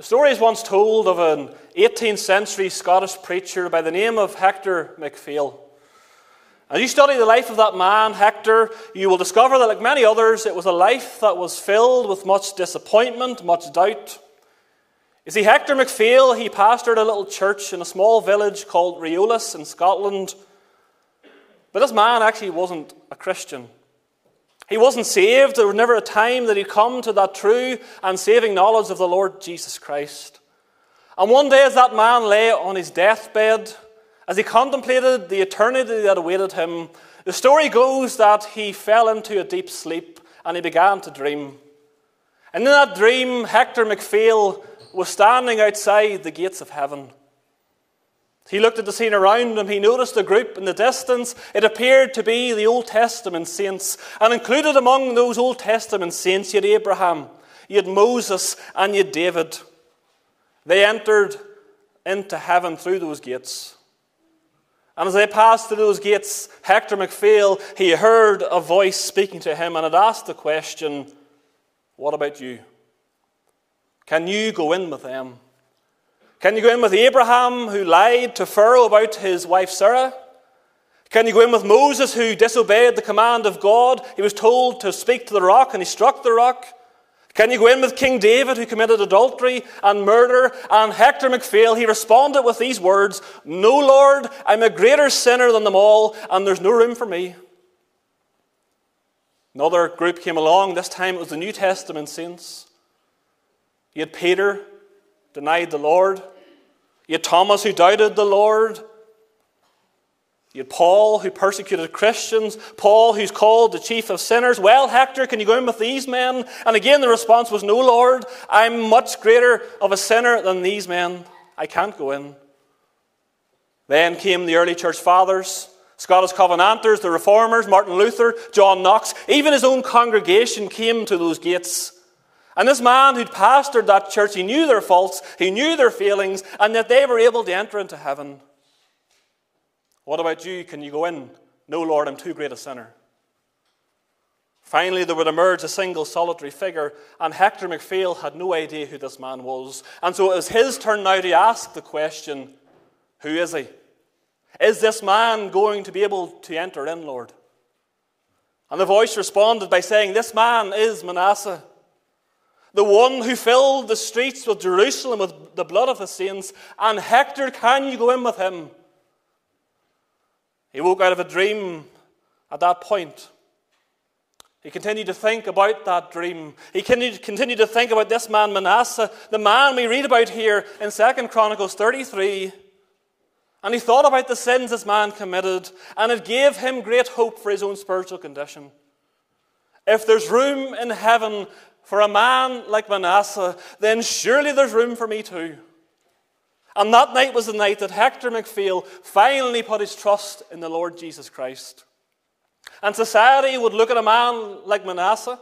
The story is once told of an 18th century Scottish preacher by the name of Hector MacPhail. As you study the life of that man, Hector, you will discover that, like many others, it was a life that was filled with much disappointment, much doubt. You see, Hector MacPhail, he pastored a little church in a small village called Resolis in Scotland. But this man actually wasn't a Christian. He wasn't saved. There was never a time that he'd come to that true and saving knowledge of the Lord Jesus Christ. And one day, as that man lay on his deathbed, as he contemplated the eternity that awaited him, the story goes that he fell into a deep sleep and he began to dream. And in that dream, Hector MacPhail was standing outside the gates of heaven. He looked at the scene around him. He noticed a group in the distance. It appeared to be the Old Testament saints. And included among those Old Testament saints, you had Abraham, you had Moses, and you had David. They entered into heaven through those gates. And as they passed through those gates, Hector MacPhail, he heard a voice speaking to him and had asked the question, What about you? Can you go in with them? Can you go in with Abraham, who lied to Pharaoh about his wife Sarah? Can you go in with Moses, who disobeyed the command of God? He was told to speak to the rock, and he struck the rock. Can you go in with King David, who committed adultery and murder? And Hector MacPhail, he responded with these words No, Lord, I'm a greater sinner than them all, and there's no room for me. Another group came along. This time it was the New Testament saints. You had Peter, denied the Lord. You had Thomas who doubted the Lord. You had Paul who persecuted Christians. Paul who's called the chief of sinners. Well, Hector, can you go in with these men? And again, the response was, No, Lord, I'm much greater of a sinner than these men. I can't go in. Then came the early church fathers. Scottish Covenanters, the Reformers, Martin Luther, John Knox, even his own congregation came to those gates. And this man who'd pastored that church, he knew their faults, he knew their failings, and that they were able to enter into heaven. What about you? Can you go in? No, Lord, I'm too great a sinner. Finally, there would emerge a single solitary figure, and Hector MacPhail had no idea who this man was. And so it was his turn now to ask the question Who is he? Is this man going to be able to enter in, Lord? And the voice responded by saying, This man is Manasseh the one who filled the streets with Jerusalem with the blood of the saints. And Hector, can you go in with him? He woke out of a dream at that point. He continued to think about that dream. He continued to think about this man, Manasseh, the man we read about here in 2 Chronicles 33. And he thought about the sins this man committed, and it gave him great hope for his own spiritual condition. If there's room in heaven for a man like Manasseh, then surely there's room for me too. And that night was the night that Hector MacPhail finally put his trust in the Lord Jesus Christ. And society would look at a man like Manasseh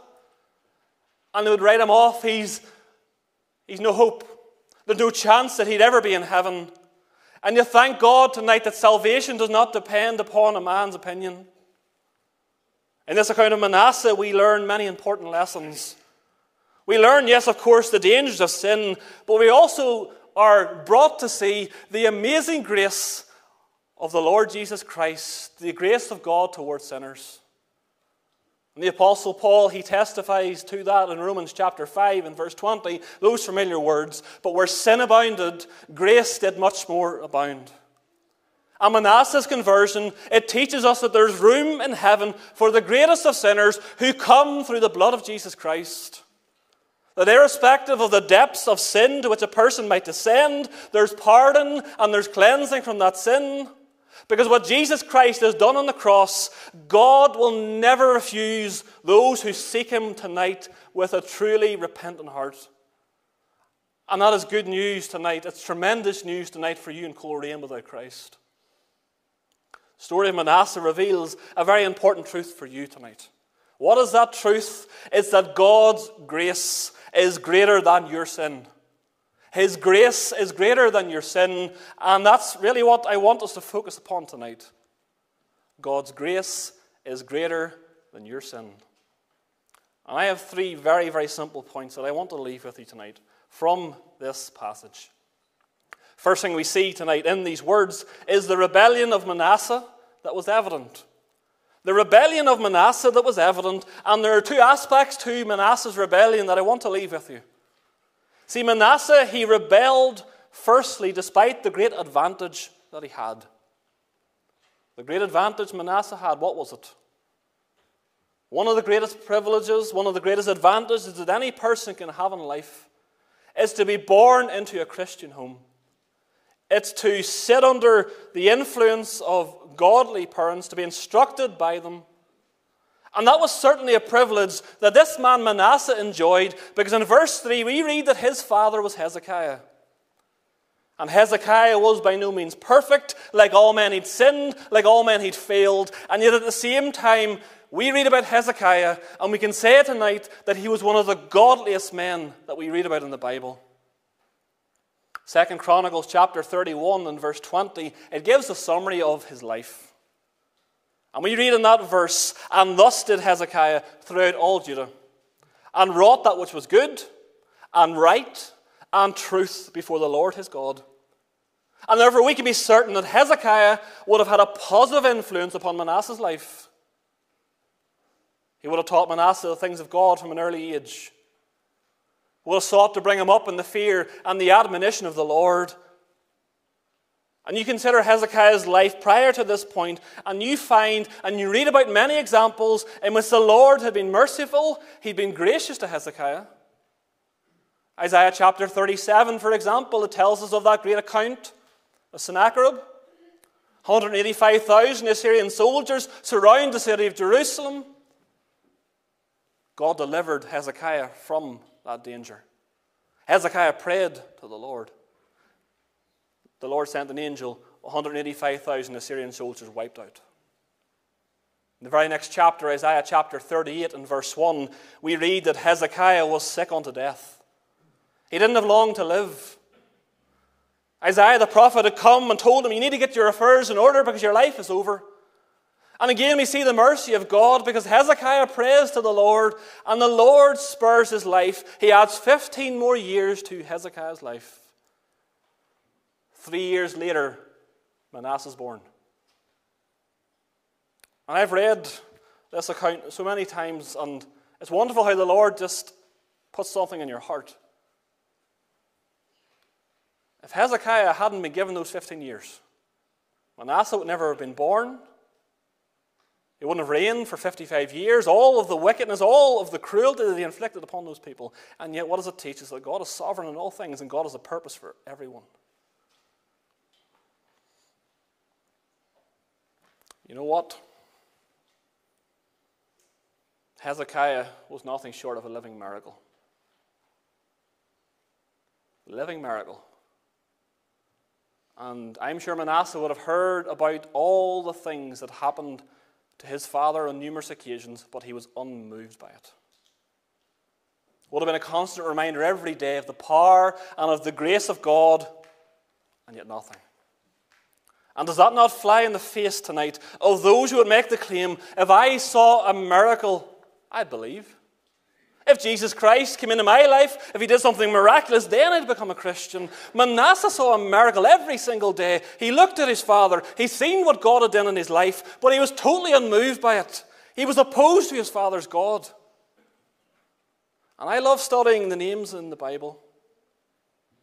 and they would write him off. He's, he's no hope. There's no chance that he'd ever be in heaven. And you thank God tonight that salvation does not depend upon a man's opinion. In this account of Manasseh, we learn many important lessons. We learn, yes, of course, the dangers of sin, but we also are brought to see the amazing grace of the Lord Jesus Christ, the grace of God towards sinners. And the Apostle Paul, he testifies to that in Romans chapter 5 and verse 20, those familiar words. But where sin abounded, grace did much more abound. And Manasseh's conversion, it teaches us that there's room in heaven for the greatest of sinners who come through the blood of Jesus Christ. That irrespective of the depths of sin to which a person might descend, there's pardon and there's cleansing from that sin. Because what Jesus Christ has done on the cross, God will never refuse those who seek Him tonight with a truly repentant heart. And that is good news tonight. It's tremendous news tonight for you in Coleraine without Christ. The story of Manasseh reveals a very important truth for you tonight. What is that truth? It's that God's grace is greater than your sin. His grace is greater than your sin, and that's really what I want us to focus upon tonight. God's grace is greater than your sin. And I have three very, very simple points that I want to leave with you tonight from this passage. First thing we see tonight in these words is the rebellion of Manasseh that was evident. The rebellion of Manasseh that was evident, and there are two aspects to Manasseh's rebellion that I want to leave with you. See, Manasseh, he rebelled firstly despite the great advantage that he had. The great advantage Manasseh had, what was it? One of the greatest privileges, one of the greatest advantages that any person can have in life is to be born into a Christian home. It's to sit under the influence of godly parents, to be instructed by them. And that was certainly a privilege that this man Manasseh enjoyed, because in verse 3 we read that his father was Hezekiah. And Hezekiah was by no means perfect, like all men he'd sinned, like all men he'd failed. And yet at the same time, we read about Hezekiah, and we can say tonight that he was one of the godliest men that we read about in the Bible. Second Chronicles chapter 31 and verse 20, it gives a summary of his life. And we read in that verse, and thus did Hezekiah throughout all Judah, and wrought that which was good, and right, and truth before the Lord his God. And therefore, we can be certain that Hezekiah would have had a positive influence upon Manasseh's life. He would have taught Manasseh the things of God from an early age. Have sought to bring him up in the fear and the admonition of the Lord. And you consider Hezekiah's life prior to this point, and you find and you read about many examples in which the Lord had been merciful, he'd been gracious to Hezekiah. Isaiah chapter 37, for example, it tells us of that great account of Sennacherib. 185,000 Assyrian soldiers surround the city of Jerusalem. God delivered Hezekiah from that danger. Hezekiah prayed to the Lord. The Lord sent an angel, 185,000 Assyrian soldiers wiped out. In the very next chapter, Isaiah chapter 38 and verse 1, we read that Hezekiah was sick unto death. He didn't have long to live. Isaiah the prophet had come and told him, You need to get your affairs in order because your life is over. And again, we see the mercy of God because Hezekiah prays to the Lord and the Lord spares his life. He adds 15 more years to Hezekiah's life. Three years later, Manasseh is born. And I've read this account so many times, and it's wonderful how the Lord just puts something in your heart. If Hezekiah hadn't been given those 15 years, Manasseh would never have been born. He wouldn't have reigned for 55 years. All of the wickedness, all of the cruelty that he inflicted upon those people. And yet, what does it teach us? That God is sovereign in all things and God has a purpose for everyone. You know what? Hezekiah was nothing short of a living miracle. Living miracle. And I'm sure Manasseh would have heard about all the things that happened to his father on numerous occasions, but he was unmoved by it. Would have been a constant reminder every day of the power and of the grace of God, and yet nothing. And does that not fly in the face tonight of those who would make the claim if I saw a miracle, I'd believe? If Jesus Christ came into my life, if he did something miraculous, then I'd become a Christian. Manasseh saw a miracle every single day. He looked at his father, he seen what God had done in his life, but he was totally unmoved by it. He was opposed to his father's God. And I love studying the names in the Bible.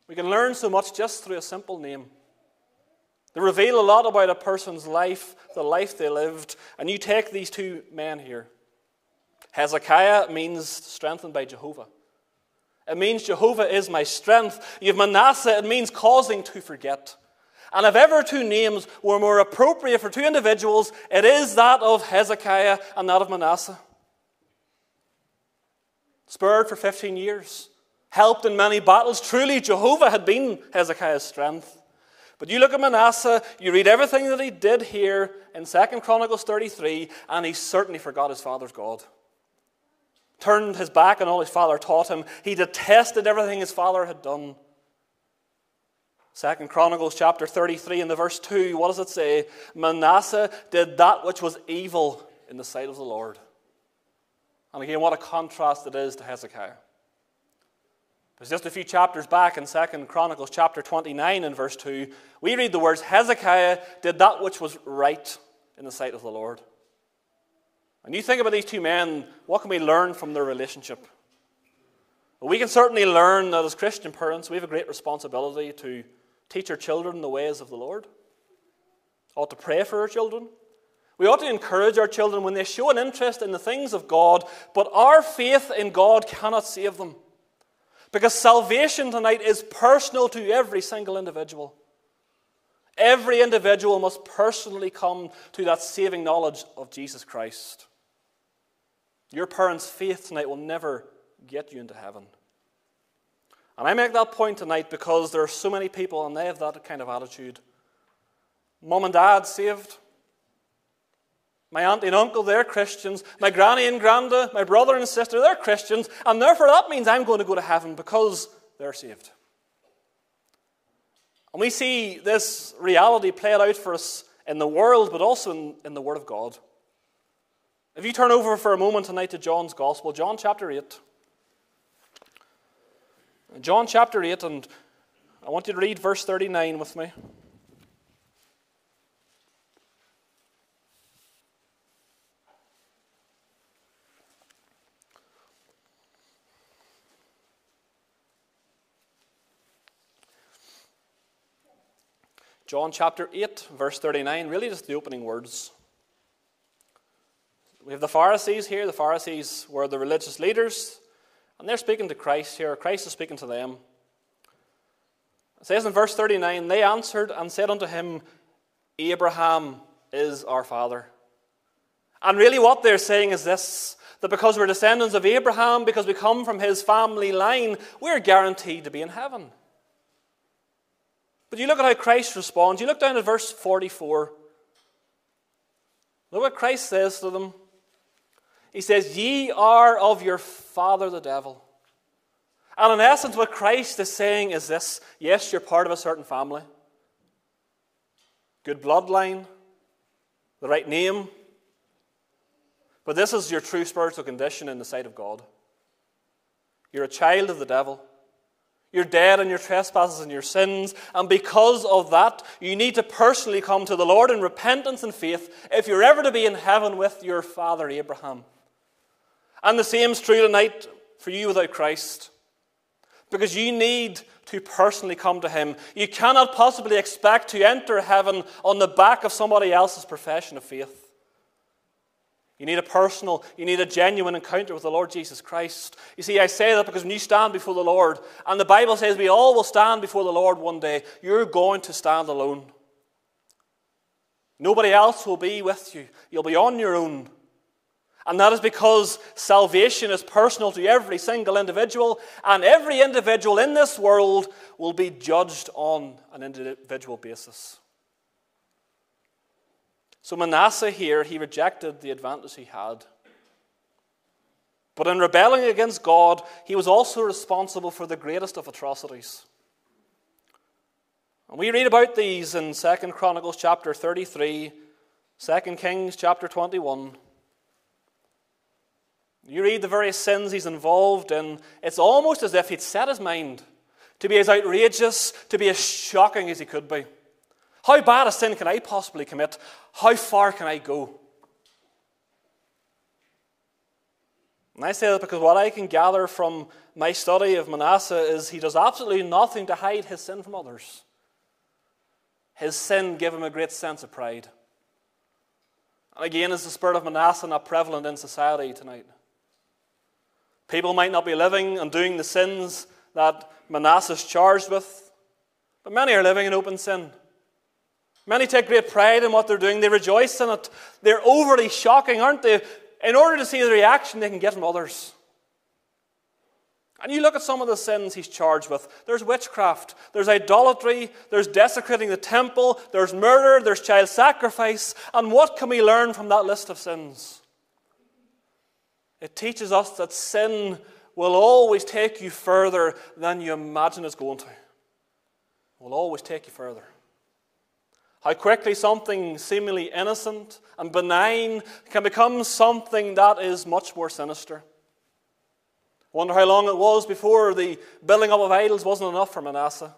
We can learn so much just through a simple name. They reveal a lot about a person's life, the life they lived. And you take these two men here Hezekiah means strengthened by Jehovah. It means Jehovah is my strength. You have Manasseh, it means causing to forget. And if ever two names were more appropriate for two individuals, it is that of Hezekiah and that of Manasseh. Spurred for 15 years, helped in many battles. Truly, Jehovah had been Hezekiah's strength. But you look at Manasseh, you read everything that he did here in 2 Chronicles 33, and he certainly forgot his father's God turned his back on all his father taught him. He detested everything his father had done. Second Chronicles chapter 33 and the verse 2, what does it say? Manasseh did that which was evil in the sight of the Lord. And again, what a contrast it is to Hezekiah. Because just a few chapters back in 2 Chronicles chapter 29 and verse 2, we read the words Hezekiah did that which was right in the sight of the Lord. And you think about these two men, what can we learn from their relationship? Well, we can certainly learn that as Christian parents, we have a great responsibility to teach our children the ways of the Lord. Ought to pray for our children. We ought to encourage our children when they show an interest in the things of God, but our faith in God cannot save them. Because salvation tonight is personal to every single individual. Every individual must personally come to that saving knowledge of Jesus Christ. Your parents' faith tonight will never get you into heaven. And I make that point tonight because there are so many people and they have that kind of attitude. Mom and dad saved. My auntie and uncle, they're Christians. My granny and granda, my brother and sister, they're Christians. And therefore, that means I'm going to go to heaven because they're saved. And we see this reality played out for us in the world, but also in, in the Word of God. If you turn over for a moment tonight to John's Gospel, John chapter 8. John chapter 8, and I want you to read verse 39 with me. John chapter 8, verse 39, really just the opening words. We have the Pharisees here. The Pharisees were the religious leaders, and they're speaking to Christ here. Christ is speaking to them. It says in verse 39 They answered and said unto him, Abraham is our father. And really, what they're saying is this that because we're descendants of Abraham, because we come from his family line, we're guaranteed to be in heaven. But you look at how Christ responds. You look down at verse 44. Look what Christ says to them. He says, Ye are of your father the devil. And in essence, what Christ is saying is this yes, you're part of a certain family, good bloodline, the right name, but this is your true spiritual condition in the sight of God. You're a child of the devil. You're dead in your trespasses and your sins, and because of that, you need to personally come to the Lord in repentance and faith if you're ever to be in heaven with your father Abraham. And the same is true tonight for you without Christ, because you need to personally come to Him. You cannot possibly expect to enter heaven on the back of somebody else's profession of faith. You need a personal, you need a genuine encounter with the Lord Jesus Christ. You see, I say that because when you stand before the Lord, and the Bible says we all will stand before the Lord one day, you're going to stand alone. Nobody else will be with you. You'll be on your own. And that is because salvation is personal to every single individual, and every individual in this world will be judged on an individual basis. So Manasseh here, he rejected the advantage he had. But in rebelling against God, he was also responsible for the greatest of atrocities. And we read about these in 2 Chronicles chapter 33, 2 Kings chapter 21. You read the various sins he's involved in, it's almost as if he'd set his mind to be as outrageous, to be as shocking as he could be. How bad a sin can I possibly commit? How far can I go? And I say that because what I can gather from my study of Manasseh is he does absolutely nothing to hide his sin from others. His sin gave him a great sense of pride. And again, is the spirit of Manasseh not prevalent in society tonight? People might not be living and doing the sins that Manasseh is charged with, but many are living in open sin. Many take great pride in what they're doing, they rejoice in it. They're overly shocking, aren't they? In order to see the reaction they can get from others. And you look at some of the sins he's charged with. There's witchcraft, there's idolatry, there's desecrating the temple, there's murder, there's child sacrifice. And what can we learn from that list of sins? It teaches us that sin will always take you further than you imagine it's going to. It will always take you further. How quickly something seemingly innocent and benign can become something that is much more sinister. Wonder how long it was before the building up of idols wasn't enough for Manasseh.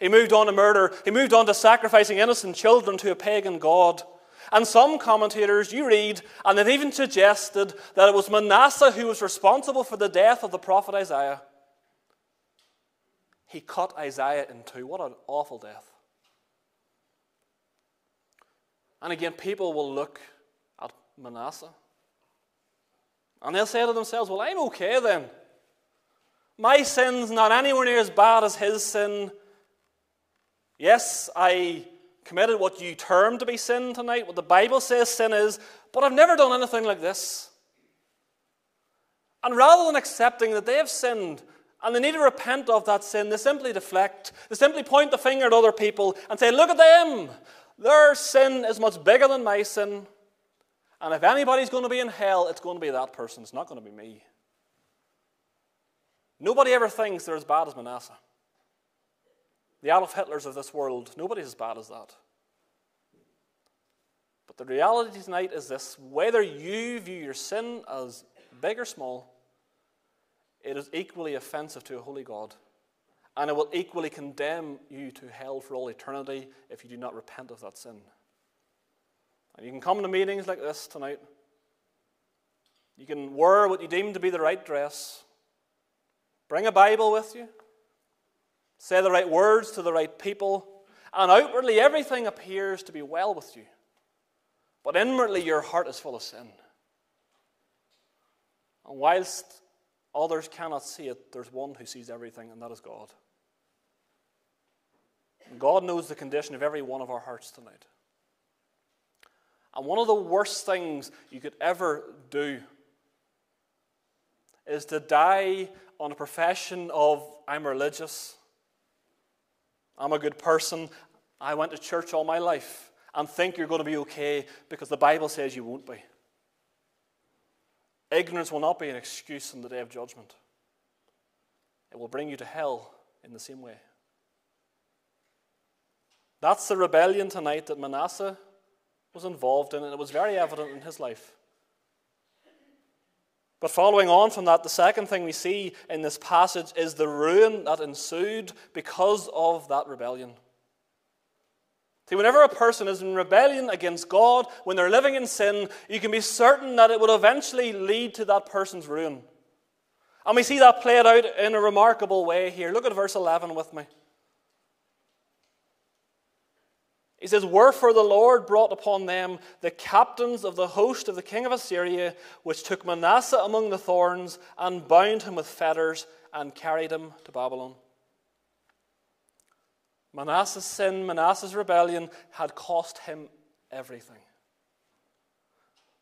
He moved on to murder. He moved on to sacrificing innocent children to a pagan god. And some commentators, you read, and they've even suggested that it was Manasseh who was responsible for the death of the prophet Isaiah. He cut Isaiah in two. What an awful death. And again, people will look at Manasseh and they'll say to themselves, Well, I'm okay then. My sin's not anywhere near as bad as his sin. Yes, I committed what you term to be sin tonight, what the Bible says sin is, but I've never done anything like this. And rather than accepting that they have sinned and they need to repent of that sin, they simply deflect. They simply point the finger at other people and say, Look at them. Their sin is much bigger than my sin. And if anybody's going to be in hell, it's going to be that person. It's not going to be me. Nobody ever thinks they're as bad as Manasseh. The Adolf Hitlers of this world, nobody's as bad as that. But the reality tonight is this whether you view your sin as big or small, it is equally offensive to a holy God. And it will equally condemn you to hell for all eternity if you do not repent of that sin. And you can come to meetings like this tonight. You can wear what you deem to be the right dress. Bring a Bible with you. Say the right words to the right people. And outwardly, everything appears to be well with you. But inwardly, your heart is full of sin. And whilst others cannot see it, there's one who sees everything, and that is God. God knows the condition of every one of our hearts tonight. And one of the worst things you could ever do is to die on a profession of I'm religious, I'm a good person, I went to church all my life, and think you're going to be okay because the Bible says you won't be. Ignorance will not be an excuse in the day of judgment. It will bring you to hell in the same way. That's the rebellion tonight that Manasseh was involved in, and it was very evident in his life. But following on from that, the second thing we see in this passage is the ruin that ensued because of that rebellion. See, whenever a person is in rebellion against God, when they're living in sin, you can be certain that it will eventually lead to that person's ruin. And we see that played out in a remarkable way here. Look at verse 11 with me. He says, Wherefore the Lord brought upon them the captains of the host of the king of Assyria, which took Manasseh among the thorns, and bound him with fetters, and carried him to Babylon. Manasseh's sin, Manasseh's rebellion had cost him everything.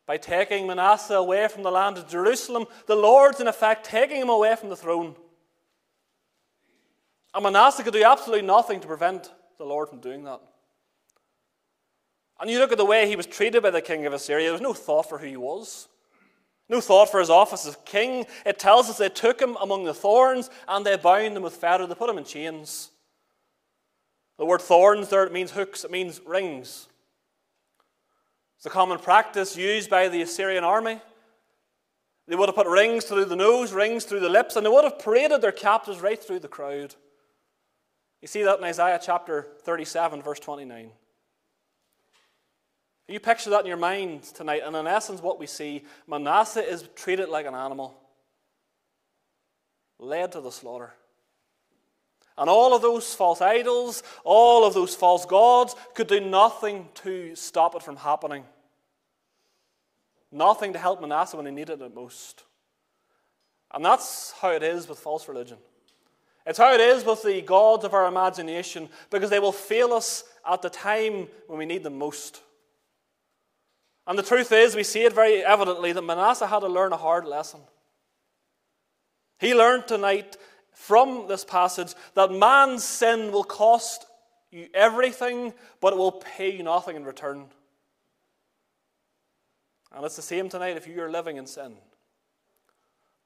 By taking Manasseh away from the land of Jerusalem, the Lord's in effect taking him away from the throne. And Manasseh could do absolutely nothing to prevent the Lord from doing that. And you look at the way he was treated by the king of Assyria, there was no thought for who he was. No thought for his office as king. It tells us they took him among the thorns and they bound him with fetters. They put him in chains. The word thorns there, it means hooks, it means rings. It's a common practice used by the Assyrian army. They would have put rings through the nose, rings through the lips, and they would have paraded their captives right through the crowd. You see that in Isaiah chapter 37, verse 29. You picture that in your mind tonight, and in essence, what we see Manasseh is treated like an animal, led to the slaughter. And all of those false idols, all of those false gods could do nothing to stop it from happening. Nothing to help Manasseh when he needed it most. And that's how it is with false religion. It's how it is with the gods of our imagination because they will fail us at the time when we need them most. And the truth is, we see it very evidently that Manasseh had to learn a hard lesson. He learned tonight from this passage that man's sin will cost you everything, but it will pay you nothing in return. And it's the same tonight if you are living in sin.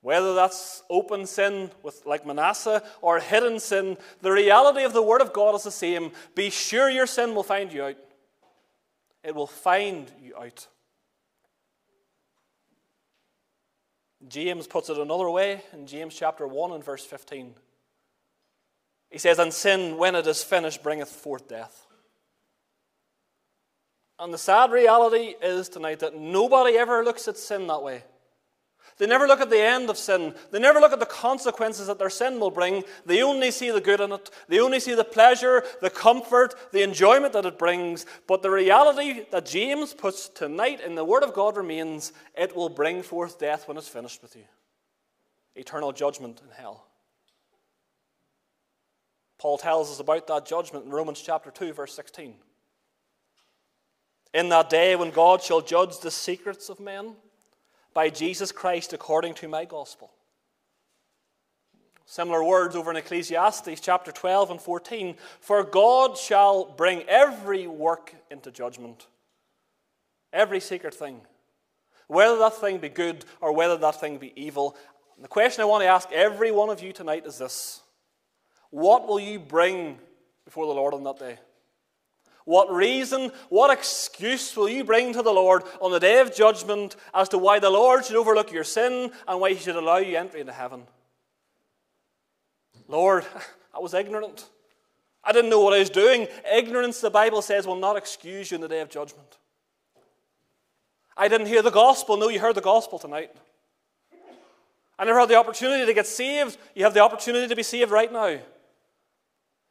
Whether that's open sin with like Manasseh or hidden sin, the reality of the word of God is the same. Be sure your sin will find you out. It will find you out. James puts it another way in James chapter 1 and verse 15. He says, And sin, when it is finished, bringeth forth death. And the sad reality is tonight that nobody ever looks at sin that way. They never look at the end of sin. They never look at the consequences that their sin will bring. They only see the good in it. They only see the pleasure, the comfort, the enjoyment that it brings. But the reality that James puts tonight in the Word of God remains it will bring forth death when it's finished with you eternal judgment in hell. Paul tells us about that judgment in Romans chapter 2, verse 16. In that day when God shall judge the secrets of men by Jesus Christ according to my gospel. Similar words over in Ecclesiastes chapter 12 and 14. For God shall bring every work into judgment, every secret thing, whether that thing be good or whether that thing be evil. And the question I want to ask every one of you tonight is this What will you bring before the Lord on that day? What reason, what excuse will you bring to the Lord on the day of judgment as to why the Lord should overlook your sin and why he should allow you entry into heaven? Lord, I was ignorant. I didn't know what I was doing. Ignorance, the Bible says, will not excuse you in the day of judgment. I didn't hear the gospel. No, you heard the gospel tonight. I never had the opportunity to get saved. You have the opportunity to be saved right now.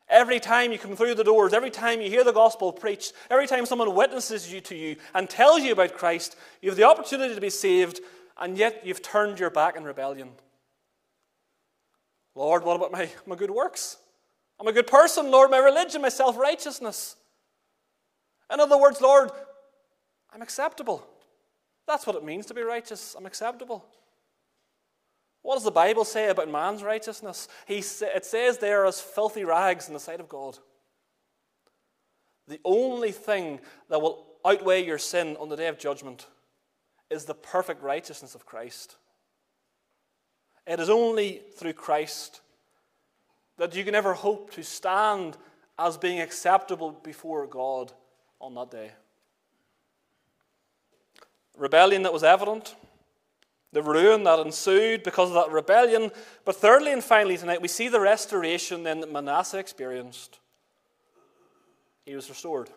Every time you come through the doors, every time you hear the gospel preached, every time someone witnesses you to you and tells you about Christ, you have the opportunity to be saved, and yet you've turned your back in rebellion. Lord, what about my, my good works? I'm a good person, Lord, my religion, my self righteousness. In other words, Lord, I'm acceptable. That's what it means to be righteous. I'm acceptable. What does the Bible say about man's righteousness? He, it says they are as filthy rags in the sight of God. The only thing that will outweigh your sin on the day of judgment is the perfect righteousness of Christ. It is only through Christ that you can ever hope to stand as being acceptable before God on that day. Rebellion that was evident the ruin that ensued because of that rebellion. But thirdly and finally, tonight, we see the restoration then that Manasseh experienced. He was restored.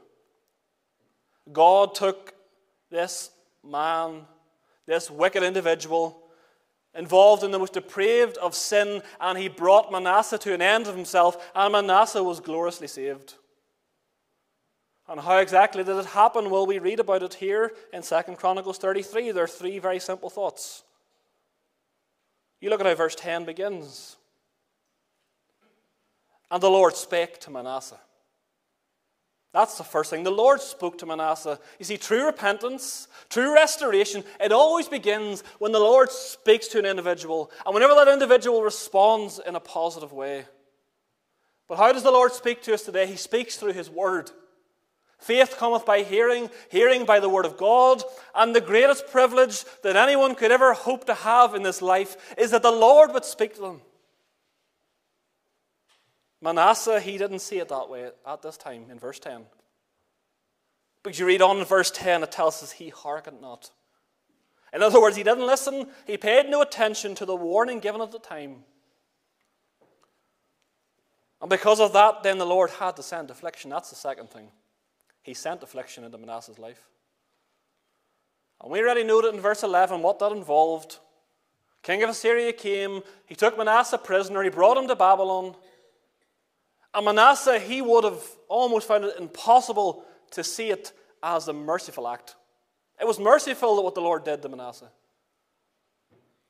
God took this man, this wicked individual, involved in the most depraved of sin, and he brought Manasseh to an end of himself, and Manasseh was gloriously saved. And how exactly did it happen? Well, we read about it here in 2 Chronicles 33. There are three very simple thoughts. You look at how verse 10 begins. And the Lord spake to Manasseh. That's the first thing. The Lord spoke to Manasseh. You see, true repentance, true restoration, it always begins when the Lord speaks to an individual and whenever that individual responds in a positive way. But how does the Lord speak to us today? He speaks through His Word. Faith cometh by hearing, hearing by the word of God. And the greatest privilege that anyone could ever hope to have in this life is that the Lord would speak to them. Manasseh, he didn't see it that way at this time in verse 10. But you read on in verse 10, it tells us he hearkened not. In other words, he didn't listen, he paid no attention to the warning given at the time. And because of that, then the Lord had to send affliction. That's the second thing. He sent affliction into Manasseh's life. And we already noted in verse 11 what that involved. King of Assyria came, he took Manasseh prisoner, he brought him to Babylon. And Manasseh, he would have almost found it impossible to see it as a merciful act. It was merciful that what the Lord did to Manasseh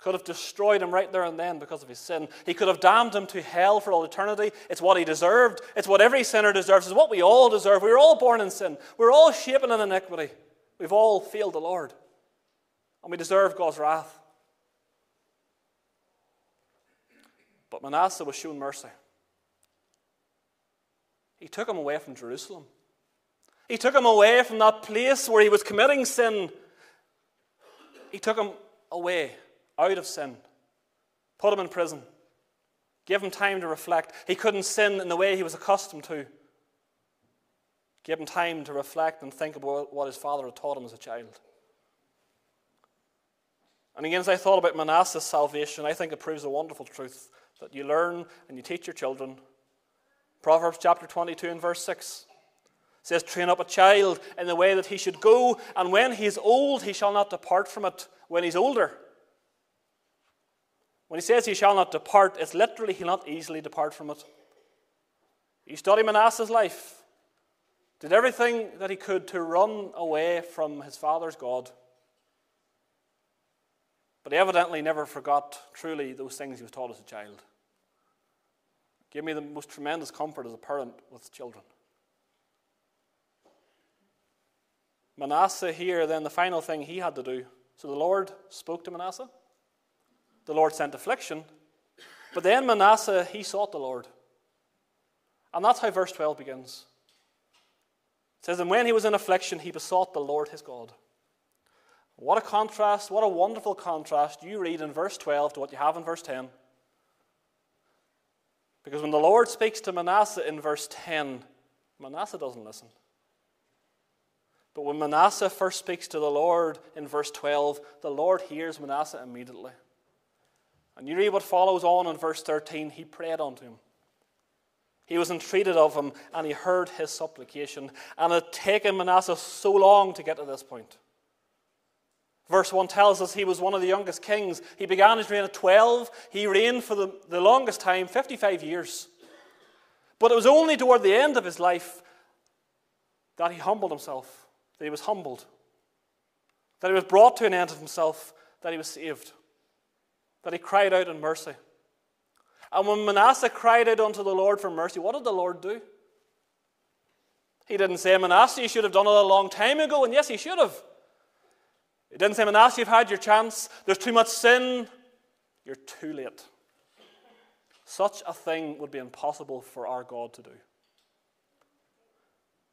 could have destroyed him right there and then because of his sin. He could have damned him to hell for all eternity. It's what he deserved. It's what every sinner deserves. It's what we all deserve. We were all born in sin. We're all shapen in iniquity. We've all failed the Lord. And we deserve God's wrath. But Manasseh was shown mercy. He took him away from Jerusalem. He took him away from that place where he was committing sin. He took him away out of sin, put him in prison, give him time to reflect. He couldn't sin in the way he was accustomed to. Give him time to reflect and think about what his father had taught him as a child. And again, as I thought about Manasseh's salvation, I think it proves a wonderful truth that you learn and you teach your children. Proverbs chapter 22 and verse 6 says, Train up a child in the way that he should go, and when he is old, he shall not depart from it when he's older. When he says he shall not depart, it's literally he'll not easily depart from it. You study Manasseh's life, did everything that he could to run away from his father's God. But he evidently never forgot truly those things he was taught as a child. Gave me the most tremendous comfort as a parent with children. Manasseh here, then the final thing he had to do. So the Lord spoke to Manasseh. The Lord sent affliction. But then Manasseh, he sought the Lord. And that's how verse 12 begins. It says, And when he was in affliction, he besought the Lord his God. What a contrast, what a wonderful contrast you read in verse 12 to what you have in verse 10. Because when the Lord speaks to Manasseh in verse 10, Manasseh doesn't listen. But when Manasseh first speaks to the Lord in verse 12, the Lord hears Manasseh immediately. And you read what follows on in verse 13 he prayed unto him. He was entreated of him, and he heard his supplication. And it had taken Manasseh so long to get to this point. Verse 1 tells us he was one of the youngest kings. He began his reign at 12. He reigned for the, the longest time, 55 years. But it was only toward the end of his life that he humbled himself, that he was humbled, that he was brought to an end of himself, that he was saved, that he cried out in mercy. And when Manasseh cried out unto the Lord for mercy, what did the Lord do? He didn't say, Manasseh, you should have done it a long time ago, and yes, he should have. He didn't say, Manasseh, you've had your chance. There's too much sin. You're too late. Such a thing would be impossible for our God to do.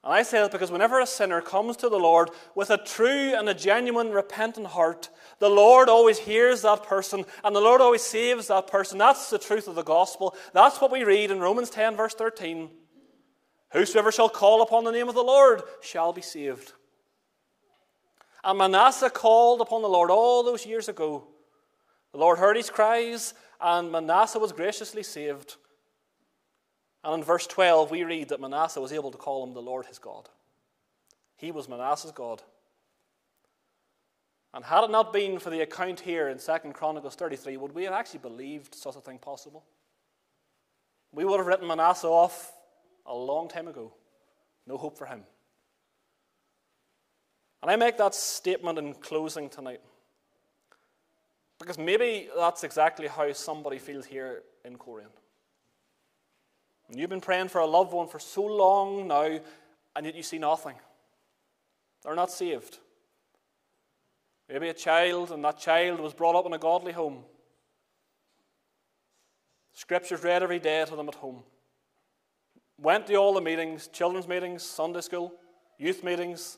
And I say that because whenever a sinner comes to the Lord with a true and a genuine repentant heart, the Lord always hears that person and the Lord always saves that person. That's the truth of the gospel. That's what we read in Romans 10, verse 13. Whosoever shall call upon the name of the Lord shall be saved. And Manasseh called upon the Lord all those years ago. The Lord heard his cries, and Manasseh was graciously saved. And in verse 12, we read that Manasseh was able to call him the Lord his God. He was Manasseh's God. And had it not been for the account here in 2 Chronicles 33, would we have actually believed such a thing possible? We would have written Manasseh off a long time ago. No hope for him. And I make that statement in closing tonight. Because maybe that's exactly how somebody feels here in Coleraine. And you've been praying for a loved one for so long now, and yet you see nothing. They're not saved. Maybe a child, and that child was brought up in a godly home. Scriptures read every day to them at home. Went to all the meetings children's meetings, Sunday school, youth meetings,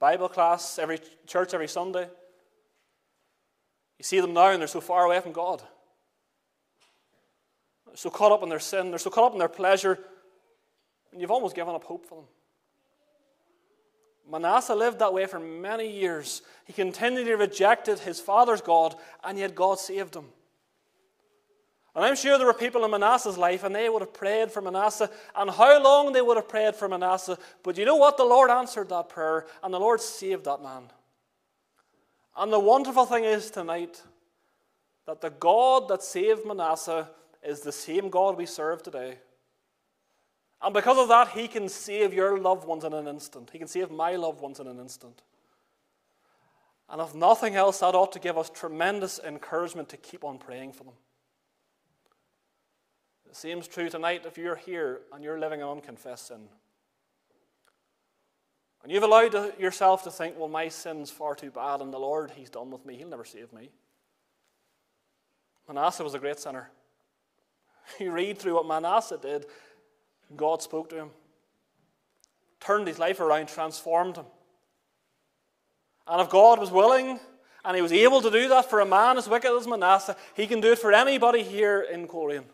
Bible class, every church every Sunday. You see them now, and they're so far away from God. They're so caught up in their sin, they're so caught up in their pleasure, and you've almost given up hope for them. Manasseh lived that way for many years. He continually rejected his father's God, and yet God saved him. And I'm sure there were people in Manasseh's life, and they would have prayed for Manasseh, and how long they would have prayed for Manasseh. But you know what? The Lord answered that prayer, and the Lord saved that man. And the wonderful thing is tonight that the God that saved Manasseh is the same God we serve today. And because of that, He can save your loved ones in an instant. He can save my loved ones in an instant. And if nothing else, that ought to give us tremendous encouragement to keep on praying for them. The same is true tonight if you're here and you're living in unconfessed sin. And you've allowed yourself to think, well, my sin's far too bad, and the Lord, He's done with me. He'll never save me. Manasseh was a great sinner. You read through what Manasseh did, God spoke to him, turned his life around, transformed him. And if God was willing and he was able to do that for a man as wicked as Manasseh, he can do it for anybody here in Coleraine.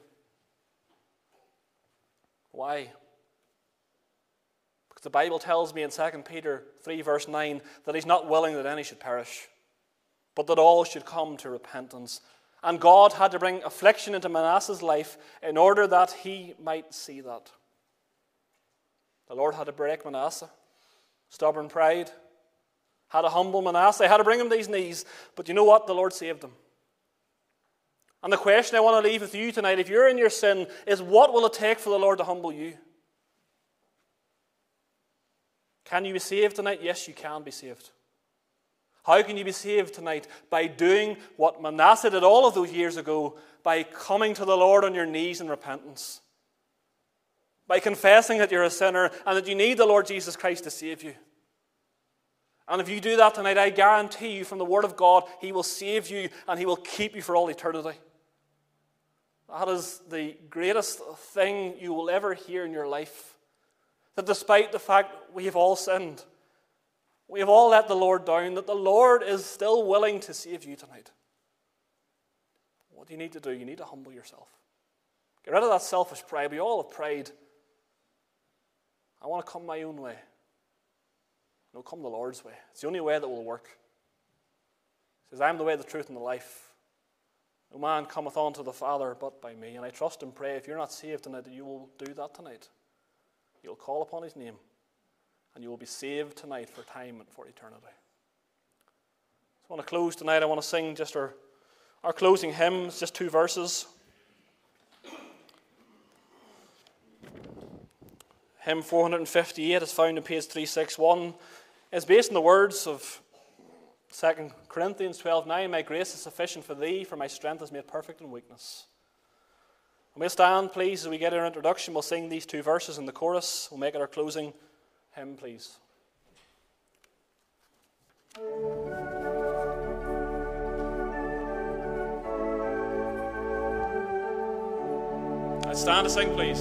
Why? Because The Bible tells me in 2 Peter 3, verse 9, that he's not willing that any should perish, but that all should come to repentance. And God had to bring affliction into Manasseh's life in order that he might see that. The Lord had to break Manasseh, stubborn pride, had to humble Manasseh, had to bring him to his knees. But you know what? The Lord saved him. And the question I want to leave with you tonight, if you're in your sin, is what will it take for the Lord to humble you? Can you be saved tonight? Yes, you can be saved. How can you be saved tonight? By doing what Manasseh did all of those years ago, by coming to the Lord on your knees in repentance, by confessing that you're a sinner and that you need the Lord Jesus Christ to save you. And if you do that tonight, I guarantee you from the Word of God, He will save you and He will keep you for all eternity. That is the greatest thing you will ever hear in your life. That despite the fact we have all sinned, we have all let the Lord down, that the Lord is still willing to save you tonight. What do you need to do? You need to humble yourself. Get rid of that selfish pride. We all have pride. I want to come my own way. No, come the Lord's way. It's the only way that will work. He says, I am the way, the truth, and the life. No man cometh unto the Father but by me. And I trust and pray if you're not saved tonight, that you will do that tonight. You'll call upon his name, and you will be saved tonight for time and for eternity. So I want to close tonight. I want to sing just our, our closing hymns, just two verses. Hymn 458 is found on page 361. It's based on the words of 2 Corinthians 12 9. My grace is sufficient for thee, for my strength is made perfect in weakness. And we'll stand, please, as we get our introduction. We'll sing these two verses in the chorus. We'll make it our closing hymn, please. Let's stand to sing, please.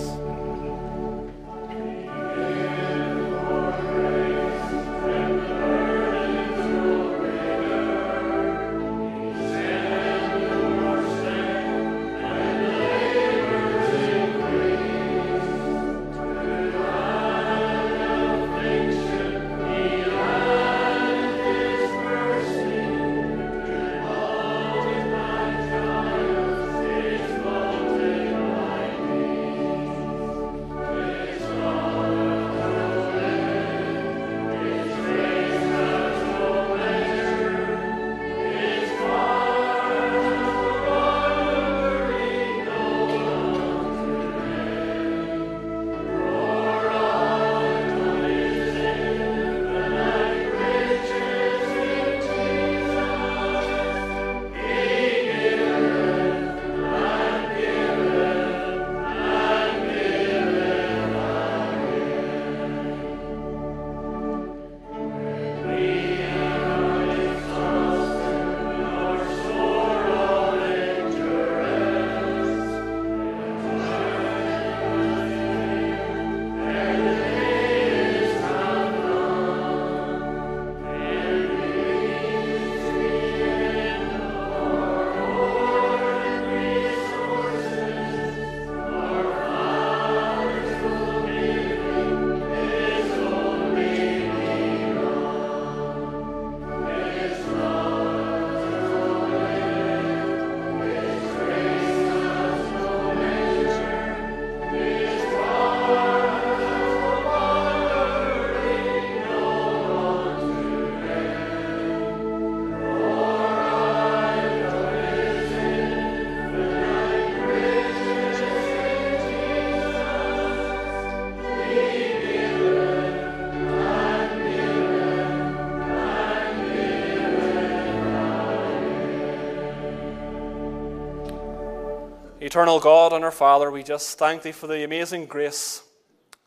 Eternal God and our Father, we just thank Thee for the amazing grace,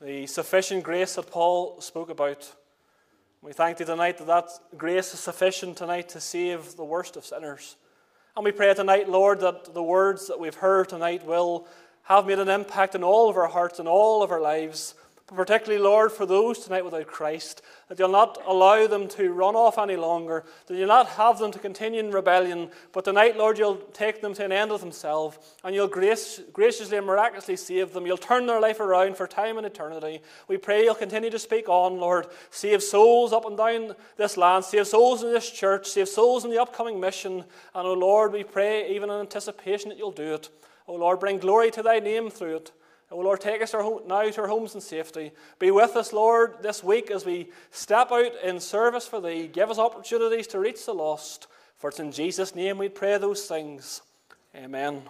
the sufficient grace that Paul spoke about. We thank Thee tonight that that grace is sufficient tonight to save the worst of sinners. And we pray tonight, Lord, that the words that we've heard tonight will have made an impact in all of our hearts and all of our lives, Particularly, Lord, for those tonight without Christ, that you'll not allow them to run off any longer, that you'll not have them to continue in rebellion, but tonight, Lord, you'll take them to an end of themselves, and you'll grace, graciously and miraculously save them. You'll turn their life around for time and eternity. We pray you'll continue to speak on, Lord. Save souls up and down this land, save souls in this church, save souls in the upcoming mission. And, oh Lord, we pray, even in anticipation that you'll do it. Oh Lord, bring glory to thy name through it. Oh Lord, take us now to our homes in safety. Be with us, Lord, this week as we step out in service for Thee. Give us opportunities to reach the lost. For it's in Jesus' name we pray those things. Amen.